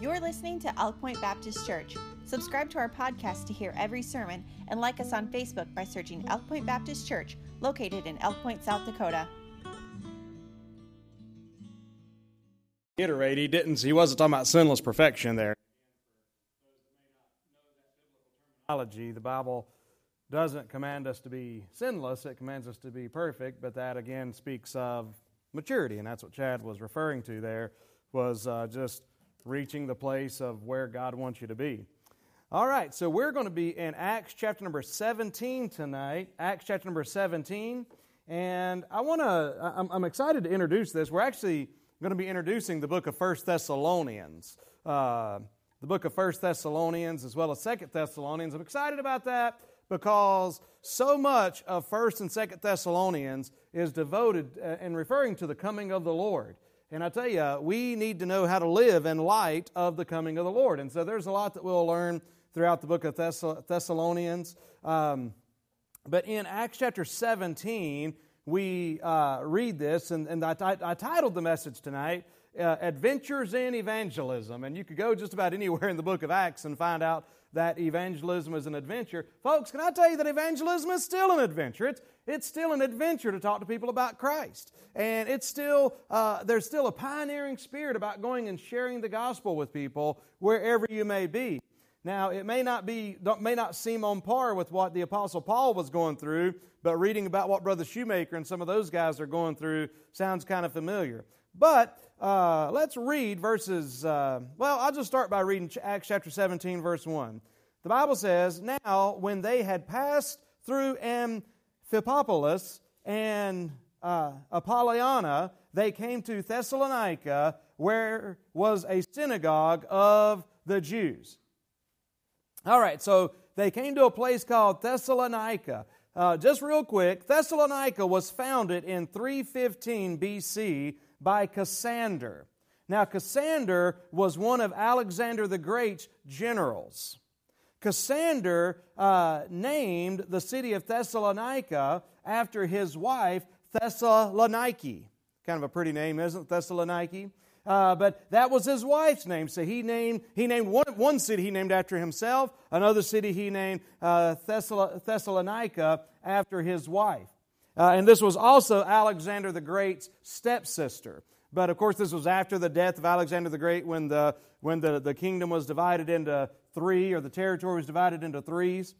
You're listening to Elk Point Baptist Church. Subscribe to our podcast to hear every sermon and like us on Facebook by searching Elk Point Baptist Church, located in Elk Point, South Dakota. Iterate, he didn't. He wasn't talking about sinless perfection there. The Bible doesn't command us to be sinless; it commands us to be perfect. But that again speaks of maturity, and that's what Chad was referring to there. Was uh, just reaching the place of where God wants you to be. All right, so we're going to be in Acts chapter number 17 tonight. Acts chapter number 17. And I want to, I'm, I'm, excited to introduce this. We're actually going to be introducing the book of First Thessalonians. Uh, the book of First Thessalonians as well as Second Thessalonians. I'm excited about that because so much of First and Second Thessalonians is devoted and uh, referring to the coming of the Lord. And I tell you, we need to know how to live in light of the coming of the Lord. And so there's a lot that we'll learn throughout the book of Thessalonians. Um, but in Acts chapter 17, we uh, read this, and, and I, I, titled the message tonight, uh, Adventures in Evangelism. And you could go just about anywhere in the book of Acts and find out that evangelism is an adventure. Folks, can I tell you that evangelism is still an adventure? It's, it's still an adventure to talk to people about Christ. And it's still, uh, there's still a pioneering spirit about going and sharing the gospel with people wherever you may be. Now, it may not be, may not seem on par with what the Apostle Paul was going through, but reading about what Brother Shoemaker and some of those guys are going through sounds kind of familiar. But uh, let's read verses, uh, well, I'll just start by reading Acts chapter 17, verse 1. The Bible says, Now, when they had passed through Amphipolis and uh, Apollonia, they came to Thessalonica, where was a synagogue of the Jews. All right, so they came to a place called Thessalonica. Uh, just real quick, Thessalonica was founded in 315 BC by Cassander. Now, Cassander was one of Alexander the Great's generals. Cassander uh, named the city of Thessalonica after his wife, Thessalonike. Kind of a pretty name, isn't it? Thessaloniki? Uh, but that was his wife's name. So he named, he named one, one city he named after himself, another city he named uh, Thessalonica after his wife. Uh, and this was also Alexander the Great's stepsister. But of course, this was after the death of Alexander the Great when the, when the, the kingdom was divided into three, or the territory was divided into threes.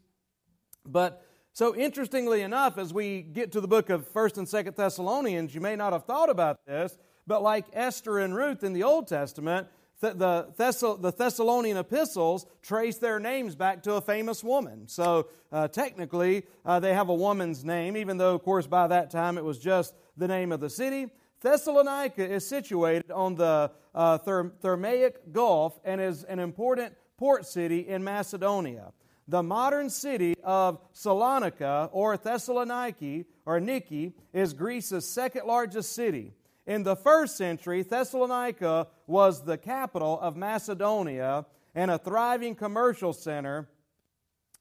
But so interestingly enough, as we get to the book of 1st and 2nd Thessalonians, you may not have thought about this, but like Esther and Ruth in the Old Testament, the, the Thessalonian epistles trace their names back to a famous woman. So uh, technically, uh, they have a woman's name, even though, of course, by that time it was just the name of the city. Thessalonica is situated on the uh, Therm- Thermaic Gulf and is an important port city in Macedonia. The modern city of Salonika or Thessaloniki or Niki is Greece's second largest city. In the first century, Thessalonica was the capital of Macedonia and a thriving commercial center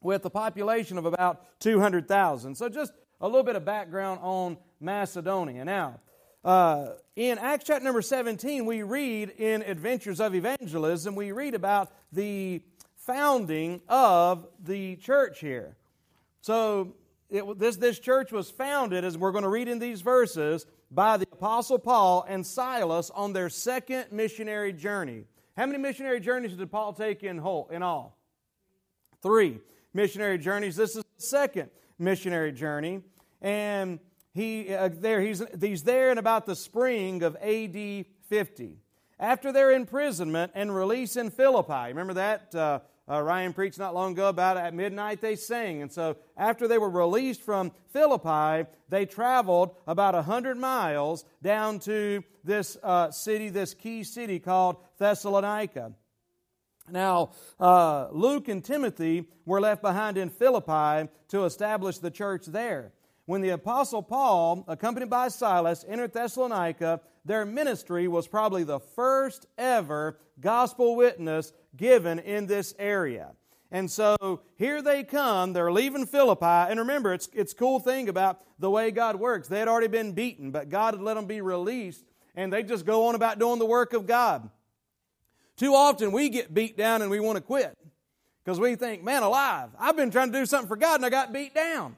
with a population of about 200,000. So, just a little bit of background on Macedonia. Now, uh, in Acts chapter number 17, we read in Adventures of Evangelism, we read about the founding of the church here. So, it, this, this church was founded, as we're going to read in these verses, by the Apostle Paul and Silas on their second missionary journey. How many missionary journeys did Paul take in whole in all? Three missionary journeys. This is the second missionary journey, and he uh, there he's he's there in about the spring of AD 50. After their imprisonment and release in Philippi, remember that uh, uh, Ryan preached not long ago about. At midnight they sang. And so after they were released from Philippi, they traveled about 100 miles down to this uh, city, this key city called Thessalonica. Now, uh, Luke and Timothy were left behind in Philippi to establish the church there. When the Apostle Paul, accompanied by Silas, entered Thessalonica, their ministry was probably the first ever gospel witness given in this area. And so here they come, they're leaving Philippi. And remember, it's, it's cool thing about the way God works. They had already been beaten, but God had let them be released, and they just go on about doing the work of God. Too often we get beat down and we want to quit because we think, man, alive, I've been trying to do something for God and I got beat down.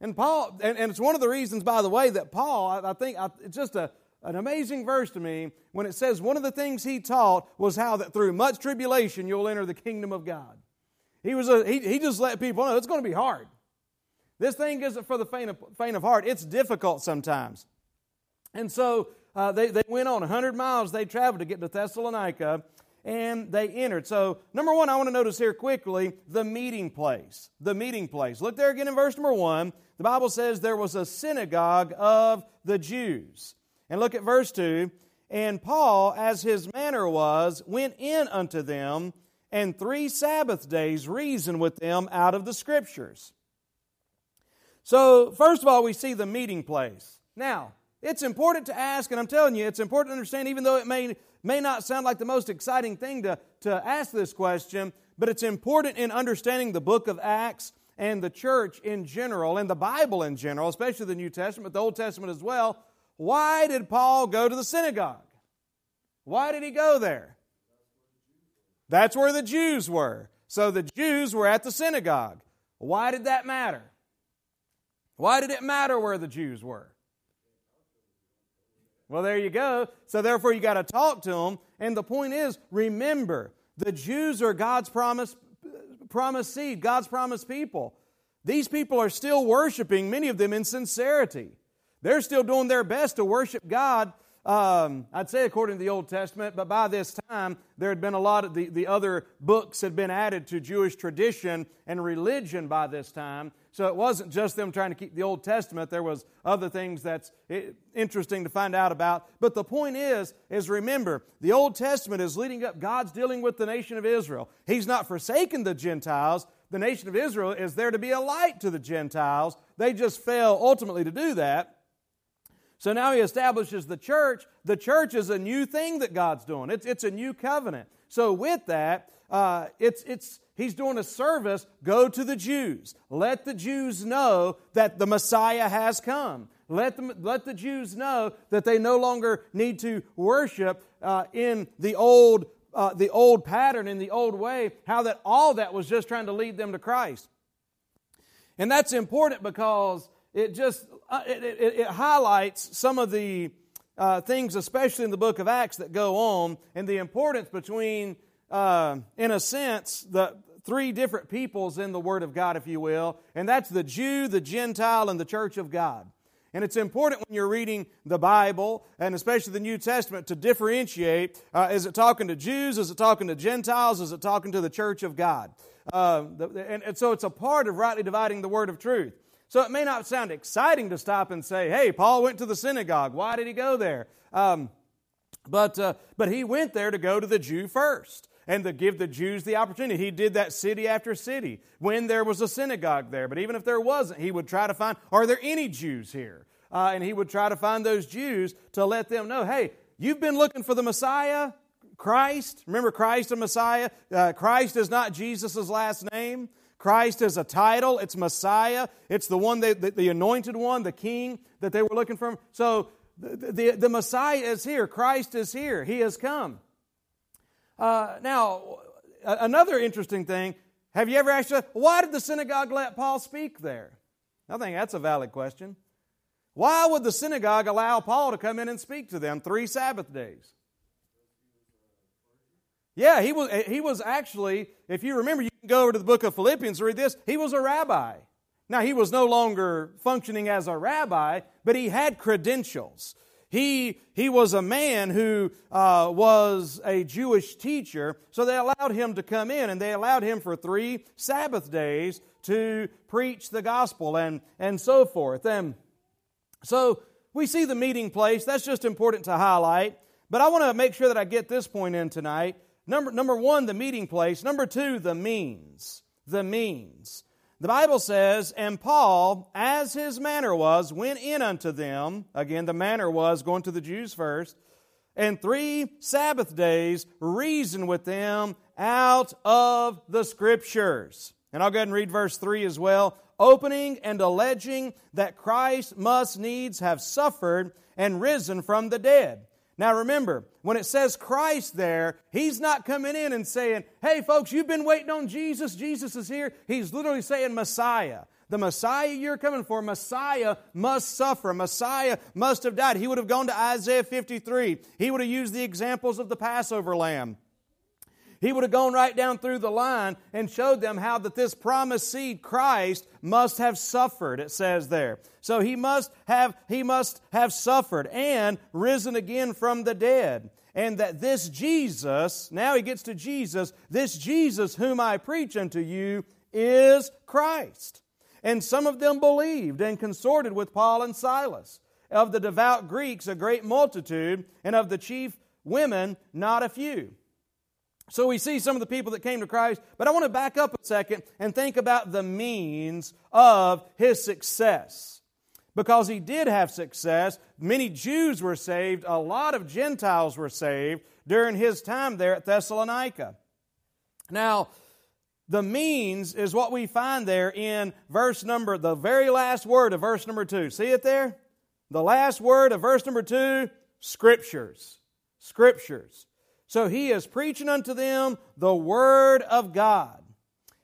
And Paul, and, and, it's one of the reasons, by the way, that Paul, I, I think I, it's just a, an amazing verse to me when it says one of the things he taught was how that through much tribulation you'll enter the kingdom of God. He, was a, he, he just let people know it's going to be hard. This thing isn't for the faint of, faint of heart, it's difficult sometimes. And so uh, they, they went on 100 miles they traveled to get to Thessalonica and they entered. So, number one, I want to notice here quickly the meeting place. The meeting place. Look there again in verse number one. The Bible says there was a synagogue of the Jews. And look at verse two. And Paul, as his manner was, went in unto them, and three Sabbath days reasoned with them out of the Scriptures. So, first of all, we see the meeting place. Now, it's important to ask, and I'm telling you, it's important to understand, even though it may, may not sound like the most exciting thing to, to ask this question, but it's important in understanding the book of Acts and the church in general, and the Bible in general, especially the New Testament, the Old Testament as well. Why did Paul go to the synagogue? Why did he go there? That's where the Jews were. So the Jews were at the synagogue. Why did that matter? Why did it matter where the Jews were? Well, there you go. So, therefore, you got to talk to them. And the point is remember, the Jews are God's promised, promised seed, God's promised people. These people are still worshiping, many of them in sincerity. They're still doing their best to worship God um, I'd say according to the Old Testament, but by this time there had been a lot of the, the other books had been added to Jewish tradition and religion by this time. So it wasn't just them trying to keep the Old Testament. There was other things that's eh, interesting to find out about. But the point is, is remember, the Old Testament is leading up. God's dealing with the nation of Israel. He's not forsaken the Gentiles. The nation of Israel is there to be a light to the Gentiles. They just fail ultimately to do that. So now he establishes the church. The church is a new thing that God's doing, it's, it's a new covenant. So with that, uh, it's, it's, he's doing a service. Go to the Jews. Let the Jews know that the Messiah has come. Let, them, let the Jews know that they no longer need to worship uh, in the old, uh, the old pattern, in the old way, how that all that was just trying to lead them to Christ. And that's important because it just uh, it, it, it, highlights some of the uh, things, especially in the book of Acts, that go on, and the importance between, uh, in a sense, the three different peoples in the Word of God, if you will, and that's the Jew, the Gentile, and the church of God. And it's important when you're reading the Bible, and especially the New Testament, to differentiate uh, is it talking to Jews? Is it talking to Gentiles? Is it talking to the church of God? Uh, the, and, and so it's a part of rightly dividing the word of truth. So it may not sound exciting to stop and say, hey, Paul went to the synagogue. Why did he go there? Um, but, uh, but he went there to go to the Jew first and to give the Jews the opportunity. He did that city after city when there was a synagogue there. But even if there wasn't, he would try to find, are there any Jews here? Uh, and he would try to find those Jews to let them know, hey, you've been looking for the Messiah, Christ. Remember Christ, the Messiah? Uh, Christ is not Jesus' last name. Christ is a title, it's Messiah, it's the one, that, the, the anointed one, the king that they were looking for. So the, the, the Messiah is here, Christ is here, he has come. Uh, now, another interesting thing have you ever asked, why did the synagogue let Paul speak there? I think that's a valid question. Why would the synagogue allow Paul to come in and speak to them three Sabbath days? Yeah, he was, he was actually, if you remember, go over to the book of Philippians and read this. He was a rabbi. Now, he was no longer functioning as a rabbi, but he had credentials. He, he was a man who uh, was a Jewish teacher, so they allowed him to come in, and they allowed him for three Sabbath days to preach the gospel and, and so forth. And so we see the meeting place. That's just important to highlight. But I want to make sure that I get this point in tonight. Number, number one, the meeting place. Number two, the means. The means. The Bible says, And Paul, as his manner was, went in unto them. Again, the manner was going to the Jews first. And three Sabbath days reasoned with them out of the Scriptures. And I'll go ahead and read verse 3 as well. Opening and alleging that Christ must needs have suffered and risen from the dead Now remember, when it says Christ there, he's not coming in and saying, hey folks, you've been waiting on Jesus, Jesus is here. He's literally saying Messiah. The Messiah you're coming for, Messiah must suffer. Messiah must have died. He would have gone to Isaiah 53. He would have used the examples of the Passover lamb. He would have gone right down through the line and showed them how that this promised seed, Christ, must have suffered, it says there. So he must have, he must have suffered and risen again from the dead. And that this Jesus, now he gets to Jesus, this Jesus whom I preach unto you is Christ. And some of them believed and consorted with Paul and Silas. Of the devout Greeks, a great multitude, and of the chief women, not a few. So we see some of the people that came to Christ, but I want to back up a second and think about the means of his success. Because he did have success, many Jews were saved, a lot of Gentiles were saved during his time there at Thessalonica. Now, the means is what we find there in verse number, the very last word of verse number two. See it there? The last word of verse number two, scriptures. Scriptures. So he is preaching unto them the Word of God.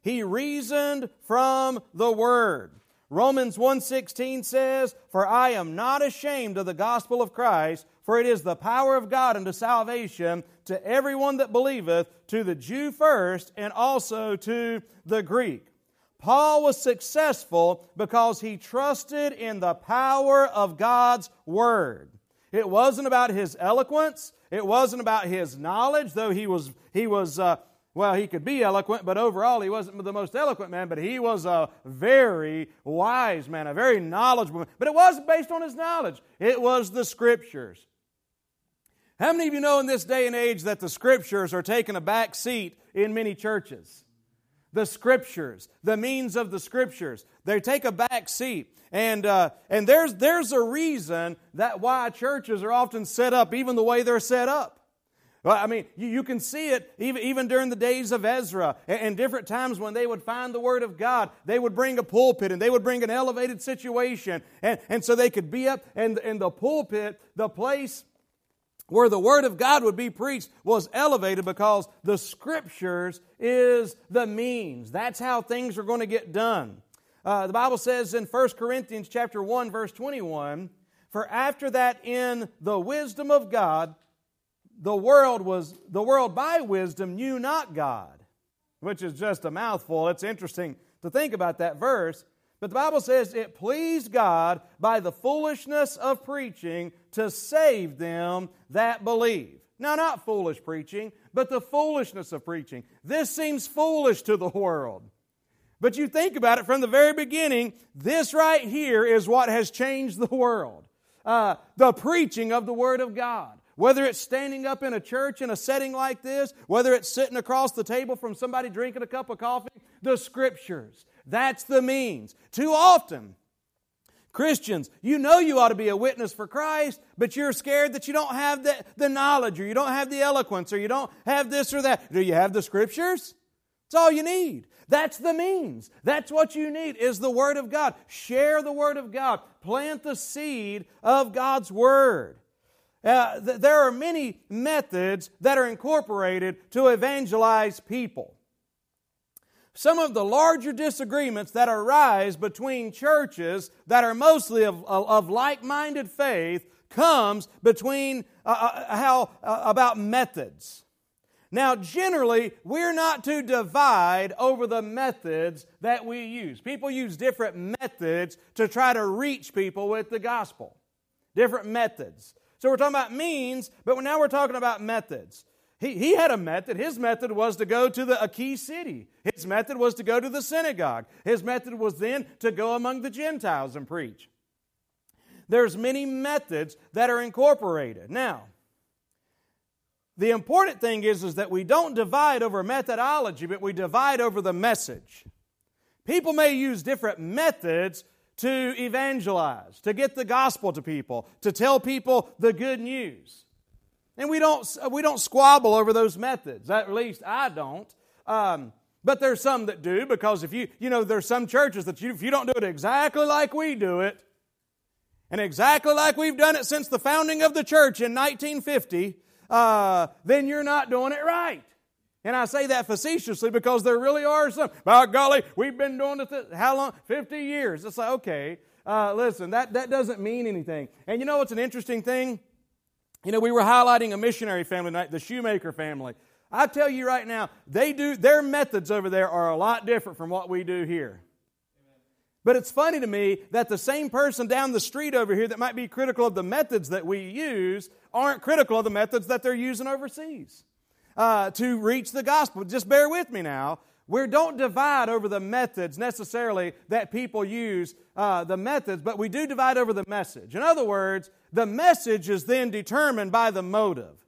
He reasoned from the Word. Romans 1:16 says, "For I am not ashamed of the gospel of Christ, for it is the power of God unto salvation to everyone that believeth, to the Jew first, and also to the Greek." Paul was successful because he trusted in the power of God's Word. It wasn't about his eloquence. It wasn't about his knowledge, though he was, he was uh, well, he could be eloquent, but overall he wasn't the most eloquent man, but he was a very wise man, a very knowledgeable man. But it wasn't based on his knowledge, it was the scriptures. How many of you know in this day and age that the scriptures are taking a back seat in many churches? The scriptures, the means of the scriptures, they take a back seat. And, uh, and there's, there's a reason that why churches are often set up even the way they're set up. Well, I mean, you, you can see it even, even during the days of Ezra and, and, different times when they would find the Word of God. They would bring a pulpit and they would bring an elevated situation. And, and so they could be up in, in the pulpit, the place where the Word of God would be preached was elevated because the Scriptures is the means. That's how things are going to get done. Uh, the Bible says in 1 Corinthians chapter 1 verse 21, for after that in the wisdom of God the world was the world by wisdom knew not God, which is just a mouthful. It's interesting to think about that verse. But the Bible says it pleased God by the foolishness of preaching to save them that believe. Now, not foolish preaching, but the foolishness of preaching. This seems foolish to the world. But you think about it from the very beginning, this right here is what has changed the world. Uh, the preaching of the Word of God. Whether it's standing up in a church in a setting like this, whether it's sitting across the table from somebody drinking a cup of coffee, the Scriptures. That's the means. Too often, Christians, you know you ought to be a witness for Christ, but you're scared that you don't have the, the knowledge or you don't have the eloquence or you don't have this or that. Do you have the Scriptures? That's all you need. That's the means. That's what you need is the Word of God. Share the Word of God. Plant the seed of God's Word. Uh, th- there are many methods that are incorporated to evangelize people. Some of the larger disagreements that arise between churches that are mostly of, of, of like minded faith comes between uh, uh, how uh, about methods. Now, generally, we're not to divide over the methods that we use. People use different methods to try to reach people with the gospel. Different methods. So we're talking about means, but now we're talking about methods. He, he had a method. His method was to go to the, a key city. His method was to go to the synagogue. His method was then to go among the Gentiles and preach. There's many methods that are incorporated. Now, the important thing is, is that we don't divide over methodology, but we divide over the message. People may use different methods to evangelize, to get the gospel to people, to tell people the good news. And we don't, we don't squabble over those methods. At least I don't. Um, but there's some that do because if you, you know, there's some churches that you, if you don't do it exactly like we do it, and exactly like we've done it since the founding of the church in 1950, uh, then you're not doing it right. And I say that facetiously because there really are some. By golly, we've been doing it how long? 50 years. It's like, okay, uh, listen, that, that doesn't mean anything. And you know what's an interesting thing? You know, we were highlighting a missionary family tonight, the Shoemaker family. I tell you right now, they do their methods over there are a lot different from what we do here. But it's funny to me that the same person down the street over here that might be critical of the methods that we use aren't critical of the methods that they're using overseas uh, to reach the gospel. Just bear with me now. We don't divide over the methods necessarily that people use, uh, the methods, but we do divide over the message. In other words, the message is then determined by the motive.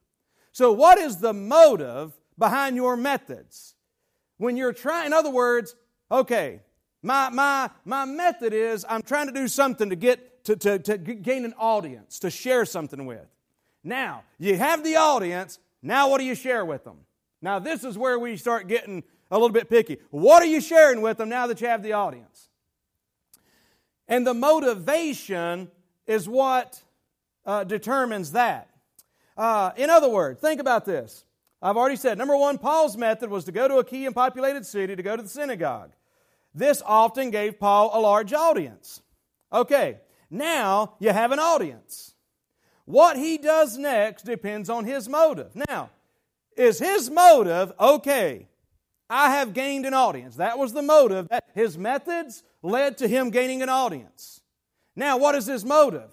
So, what is the motive behind your methods? When you're trying, in other words, okay, my, my, my method is I'm trying to do something to get to, to, to gain an audience, to share something with. Now, you have the audience, now what do you share with them? Now, this is where we start getting a little bit picky. What are you sharing with them now that you have the audience? And the motivation is what uh, determines that. Uh, in other words, think about this. I've already said, number one, Paul's method was to go to a key and populated city to go to the synagogue. This often gave Paul a large audience. Okay, now you have an audience. What he does next depends on his motive. Now, is his motive, okay, I have gained an audience. That was the motive. His methods led to him gaining an audience. Now, what is his motive?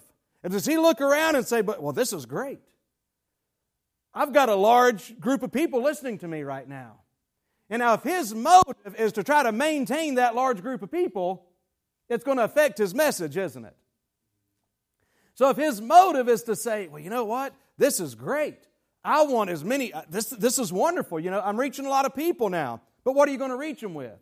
Does he look around and say, but, well, this is great? I've got a large group of people listening to me right now. And now, if his motive is to try to maintain that large group of people, it's going to affect his message, isn't it? So, if his motive is to say, well, you know what? This is great. I want as many, uh, this, this is wonderful. You know, I'm reaching a lot of people now. But what are you going to reach them with?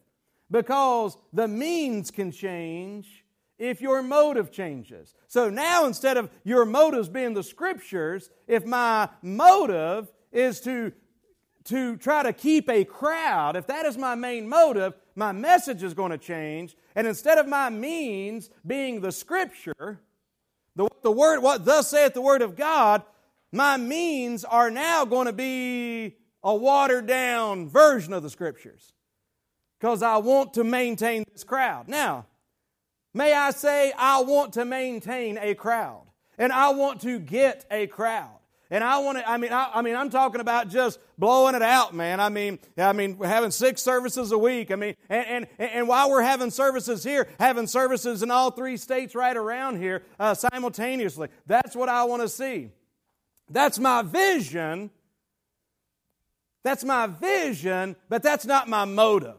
Because the means can change if your motive changes. So now, instead of your motives being the scriptures, if my motive is to to try to keep a crowd, if that is my main motive, my message is going to change. And instead of my means being the scripture, the, the word, what thus saith the word of God, my means are now going to be a watered down version of the scriptures. Because I want to maintain this crowd. Now, may I say, I want to maintain a crowd. And I want to get a crowd. And I want to, I mean, I, I, mean, I'm talking about just blowing it out, man. I mean, I mean, having six services a week. I mean, and, and, and while we're having services here, having services in all three states right around here uh, simultaneously. That's what I want to see. That's my vision. That's my vision, but that's not my motive.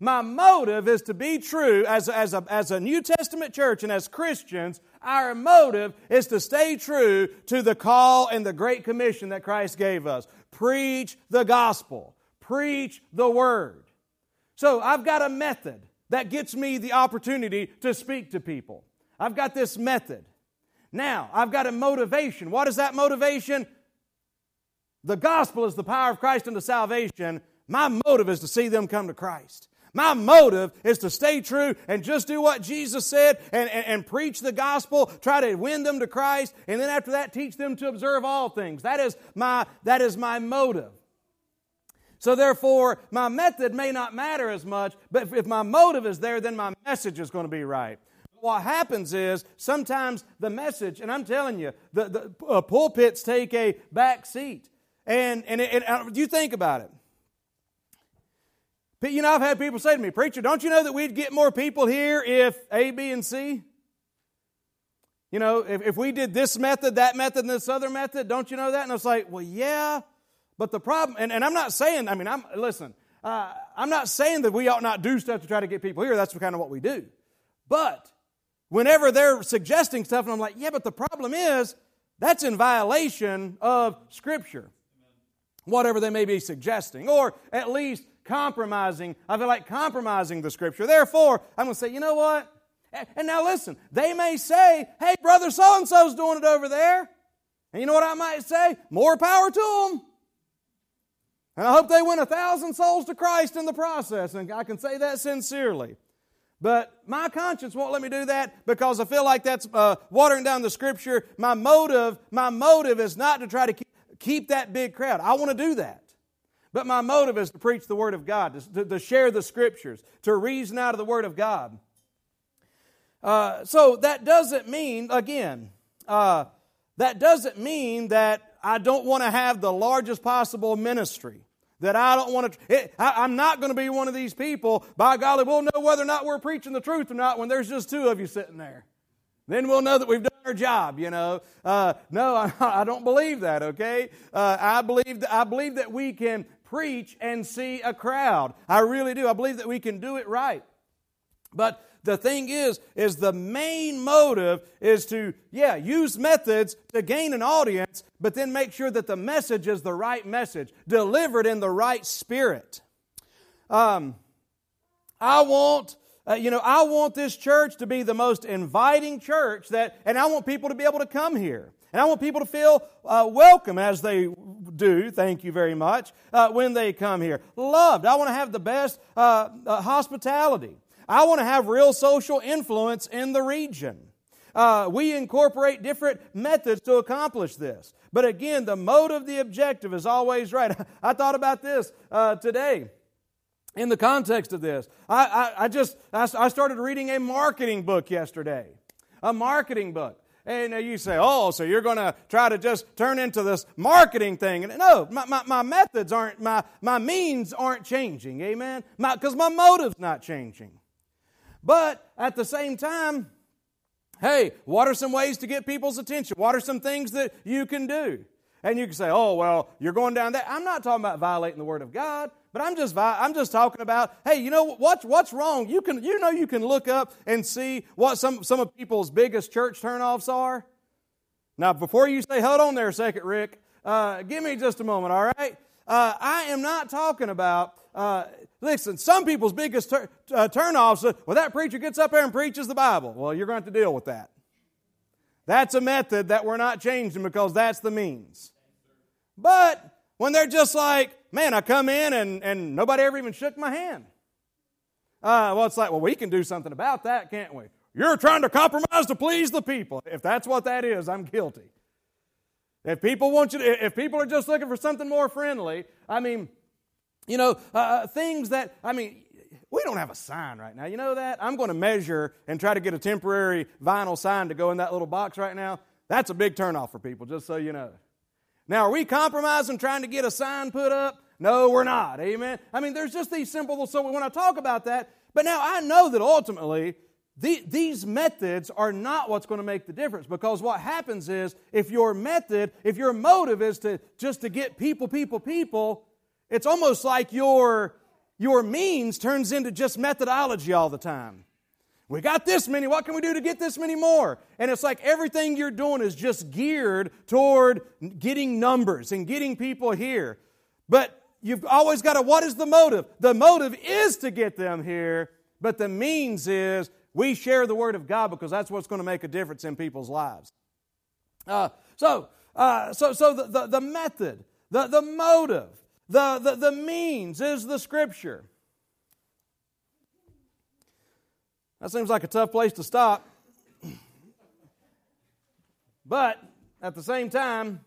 My motive is to be true as, as, a, as a New Testament church and as Christians. Our motive is to stay true to the call and the great commission that Christ gave us. Preach the gospel, preach the word. So I've got a method that gets me the opportunity to speak to people. I've got this method. Now, I've got a motivation. What is that motivation? The gospel is the power of Christ unto salvation. My motive is to see them come to Christ. My motive is to stay true and just do what Jesus said and, and, and, preach the gospel, try to win them to Christ, and then after that, teach them to observe all things. That is my, that is my motive. So therefore, my method may not matter as much, but if my motive is there, then my message is going to be right. What happens is sometimes the message, and I'm telling you, the, the uh, pulpits take a back seat. And, and, it, and uh, you think about it. You know, I've had people say to me, Preacher, don't you know that we'd get more people here if A, B, and C? You know, if, if we did this method, that method, and this other method, don't you know that? And I was like, Well, yeah. But the problem, and, and I'm not saying, I mean, I'm, listen, uh, I'm not saying that we ought not do stuff to try to get people here. That's kind of what we do. But whenever they're suggesting stuff, and I'm like, yeah, but the problem is that's in violation of Scripture. Whatever they may be suggesting, or at least compromising. I feel like compromising the scripture. Therefore, I'm going to say, you know what? And now listen, they may say, hey, brother so and so's doing it over there. And you know what I might say? More power to them. And I hope they win a thousand souls to Christ in the process. And I can say that sincerely. But my conscience won't let me do that because I feel like that's uh, watering down the scripture. My motive, my motive is not to try to keep, that big crowd. I want to do that. But my motive is to preach the Word of God, to, to share the Scriptures, to reason out of the Word of God. Uh, so that doesn't mean, again, uh, that doesn't mean that I don't want to have the largest possible ministry. That I don't want to, it, I, I'm not going to be one of these people. By golly, we'll know whether or not we're preaching the truth or not when there's just two of you sitting there. Then we'll know that we've done our job, you know. Uh, no, I, I, don't believe that, okay? Uh, I, believe that, I believe that we can preach and see a crowd. I really do. I believe that we can do it right. But the thing is, is the main motive is to, yeah, use methods to gain an audience, but then make sure that the message is the right message, delivered in the right spirit. Um, I want, uh, you know, I want this church to be the most inviting church that, and I want people to be able to come here. And I want people to feel uh, welcome as they do, thank you very much, uh, when they come here. Loved. I want to have the best uh, uh hospitality. I want to have real social influence in the region. Uh, we incorporate different methods to accomplish this. But again, the motive, the objective is always right. I thought about this uh, today in the context of this. I, I, I just I, I, started reading a marketing book yesterday, a marketing book. And you say, oh, so you're going to try to just turn into this marketing thing. And no, my, my, my methods aren't, my, my means aren't changing. Amen? Because my, my motive's not changing. But at the same time, hey, what are some ways to get people's attention? What are some things that you can do? And you can say, oh, well, you're going down that. I'm not talking about violating the Word of God, but I'm just, I'm just talking about, hey, you know, what's, what's wrong? You, can, you know you can look up and see what some, some of people's biggest church turnoffs are. Now, before you say, hold on there a second, Rick, uh, give me just a moment, all right? Uh, I am not talking about uh, listen, some people's biggest tur- uh, turnoffs, uh, well, that preacher gets up there and preaches the Bible. Well, you're going to have to deal with that. That's a method that we're not changing because that's the means. But when they're just like, man, I come in and, and nobody ever even shook my hand. Uh, well, it's like, well, we can do something about that, can't we? You're trying to compromise to please the people. If that's what that is, I'm guilty. If people want you to, if people are just looking for something more friendly, I mean, you know, uh, uh, things that, I mean, we don't have a sign right now. You know that? I'm going to measure and try to get a temporary vinyl sign to go in that little box right now. That's a big turnoff for people, just so you know. Now, are we compromising trying to get a sign put up? No, we're not. Amen. I mean, there's just these simple, so when I talk about that, but now I know that ultimately the, these methods are not what's going to make the difference because what happens is if your method, if your motive is to just to get people, people, people, it's almost like your, your means turns into just methodology all the time. We got this many, what can we do to get this many more? And it's like everything you're doing is just geared toward getting numbers and getting people here. But you've always got to, what is the motive? The motive is to get them here, but the means is we share the Word of God because that's what's going to make a difference in people's lives. Uh, so, uh, so, so the, the, the method, the, the motive, the, the, the means is the Scripture. That seems like a tough place to stop. But at the same time,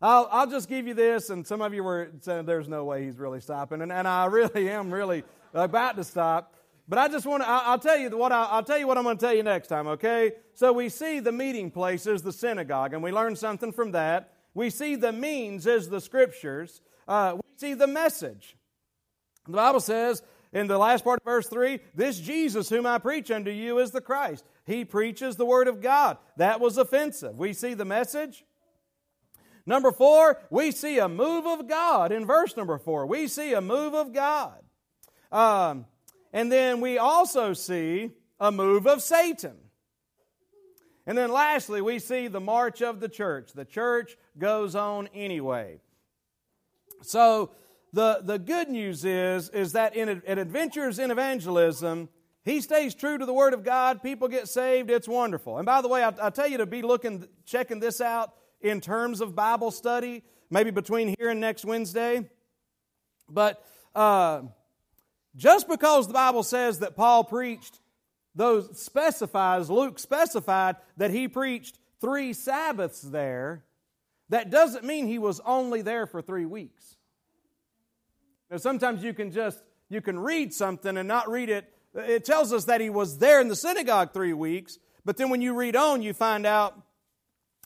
I'll, I'll just give you this, and some of you were saying there's no way he's really stopping, and, and I really am really about to stop. But I just want to, I'll tell you what, I'll tell you what I'm going to tell you next time, okay? So we see the meeting place is the synagogue, and we learn something from that. We see the means is the scriptures uh, we see the message. The Bible says in the last part of verse 3 this Jesus whom I preach unto you is the Christ. He preaches the word of God. That was offensive. We see the message. Number four, we see a move of God in verse number four. We see a move of God. Um, and then we also see a move of Satan. And then lastly, we see the march of the church. The church goes on anyway. So the, the good news is, is that in, in Adventures in Evangelism, he stays true to the Word of God. People get saved. It's wonderful. And by the way, I, tell you to be looking, checking this out in terms of Bible study, maybe between here and next Wednesday. But uh, just because the Bible says that Paul preached those specifies, Luke specified that he preached three Sabbaths there, that doesn't mean he was only there for three weeks. Now, sometimes you can just you can read something and not read it. It tells us that he was there in the synagogue three weeks, but then when you read on, you find out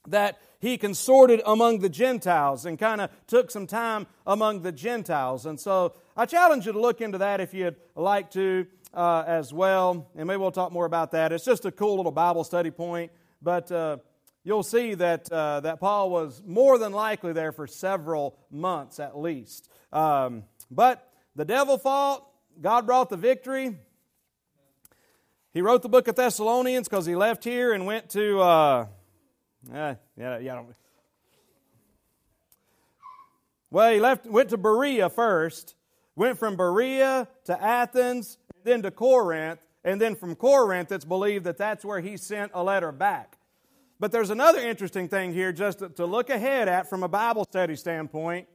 that he consorted among the Gentiles and kind of took some time among the Gentiles. And so I challenge you to look into that if you'd like to uh, as well. And maybe we'll talk more about that. It's just a cool little Bible study point. But uh, you'll see that, uh, that Paul was more than likely there for several months at least. Um, but the devil fought, God brought the victory. He wrote the book of Thessalonians because he left here and went to. Uh, yeah, yeah, yeah. Well, he left, went to Berea first, went from Berea to Athens, then to Corinth, and then from Corinth, it's believed that that's where he sent a letter back. But there's another interesting thing here just to, to look ahead at from a Bible study standpoint.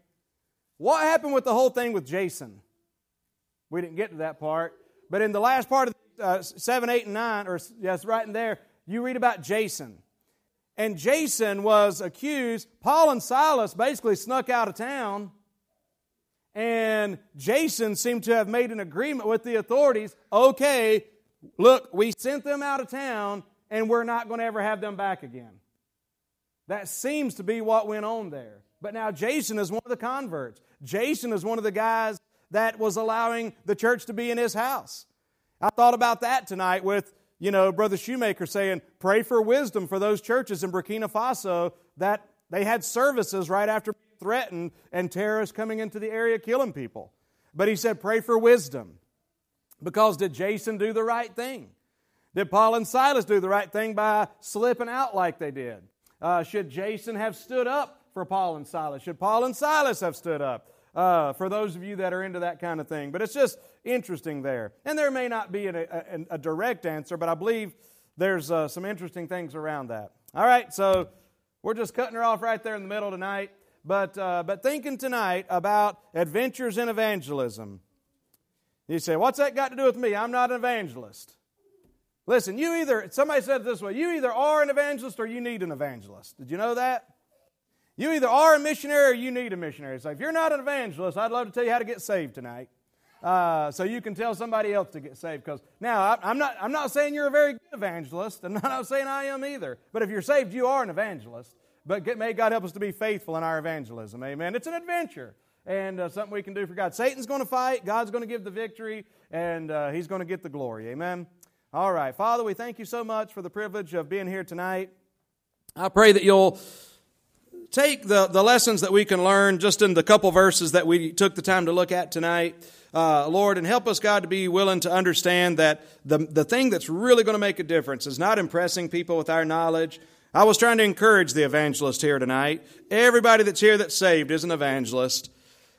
What happened with the whole thing with Jason? We didn't get to that part. But in the last part of uh, 7, 8, and 9, or yes, right in there, you read about Jason. And Jason was accused. Paul and Silas basically snuck out of town. And Jason seemed to have made an agreement with the authorities. Okay, look, we sent them out of town and we're not going to ever have them back again. That seems to be what went on there. But now Jason is one of the converts. Jason is one of the guys that was allowing the church to be in his house. I thought about that tonight with you know, Brother Shoemaker saying, pray for wisdom for those churches in Burkina Faso that they had services right after being threatened and terrorists coming into the area killing people. But he said, pray for wisdom. Because did Jason do the right thing? Did Paul and Silas do the right thing by slipping out like they did? Uh, should Jason have stood up for Paul and Silas? Should Paul and Silas have stood up? uh, for those of you that are into that kind of thing. But it's just interesting there. And there may not be a, a, a direct answer, but I believe there's uh, some interesting things around that. All right, so we're just cutting her off right there in the middle tonight. But, uh, but thinking tonight about adventures in evangelism. You say, what's that got to do with me? I'm not an evangelist. Listen, you either, somebody said this way, you either are an evangelist or you need an evangelist. Did you know that? You either are a missionary or you need a missionary. So if you're not an evangelist, I'd love to tell you how to get saved tonight. Uh, so you can tell somebody else to get saved. Because now I'm not, I'm not saying you're a very good evangelist, and I'm not saying I am either. But if you're saved, you are an evangelist. But get, may God help us to be faithful in our evangelism. Amen. It's an adventure and uh, something we can do for God. Satan's going to fight. God's going to give the victory, and uh, He's going to get the glory. Amen. All right, Father, we thank you so much for the privilege of being here tonight. I pray that you'll take the, the lessons that we can learn just in the couple verses that we took the time to look at tonight, uh, Lord, and help us, God, to be willing to understand that the, the thing that's really going to make a difference is not impressing people with our knowledge. I was trying to encourage the evangelist here tonight. Everybody that's here that's saved is an evangelist.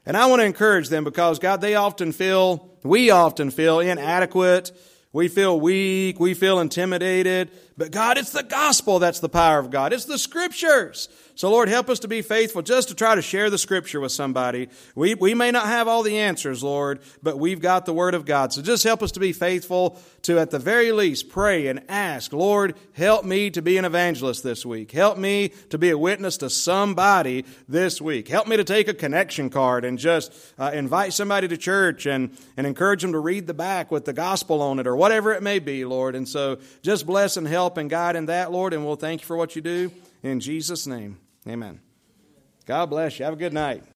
And I want to encourage them because, God, they often feel, we often feel inadequate. We feel weak. We feel intimidated. But God, it's the gospel that's the power of God. It's the scriptures. So, Lord, help us to be faithful just to try to share the scripture with somebody. We, we may not have all the answers, Lord, but we've got the word of God. So just help us to be faithful to, at the very least, pray and ask, Lord, help me to be an evangelist this week. Help me to be a witness to somebody this week. Help me to take a connection card and just uh, invite somebody to church and, and encourage them to read the back with the gospel on it or whatever it may be, Lord. And so just bless and help and guide in that, Lord, and we'll thank you for what you do. In Jesus' name. Amen. God bless you. Have a good night.